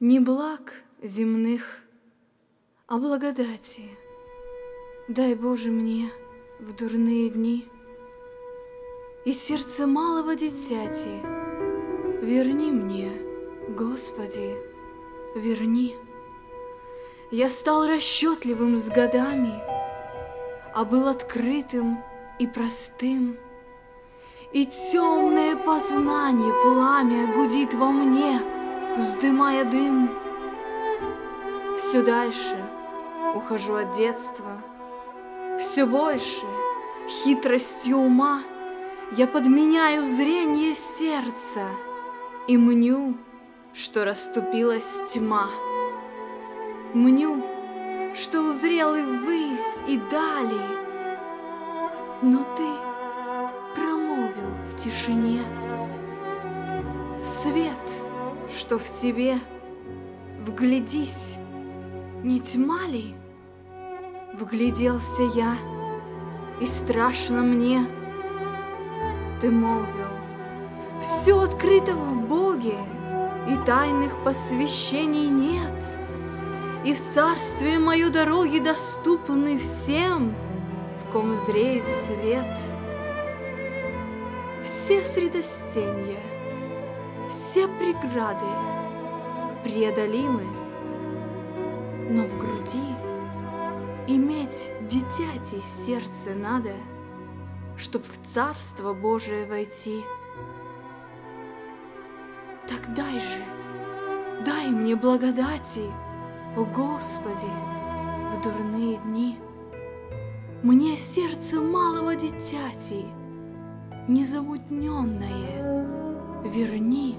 Не благ земных, а благодати. Дай, Боже, мне в дурные дни И сердце малого дитяти Верни мне, Господи, верни. Я стал расчетливым с годами, А был открытым и простым, И темное познание пламя Гудит во мне, вздымая дым. Все дальше ухожу от детства, Все больше хитростью ума Я подменяю зрение сердца И мню, что расступилась тьма. Мню, что узрел и ввысь, и дали, Но ты промолвил в тишине Свет, что в тебе, вглядись, не тьма ли? Вгляделся я, и страшно мне. Ты молвил, все открыто в Боге, И тайных посвящений нет, И в царстве мою дороги доступны всем, В ком зреет свет. Все средостенья, все преграды преодолимы, но в груди иметь дитяти сердце надо, Чтоб в Царство Божие войти. Так дай же, дай мне благодати, О Господи, в дурные дни. Мне сердце малого дитяти, Незамутненное, верни.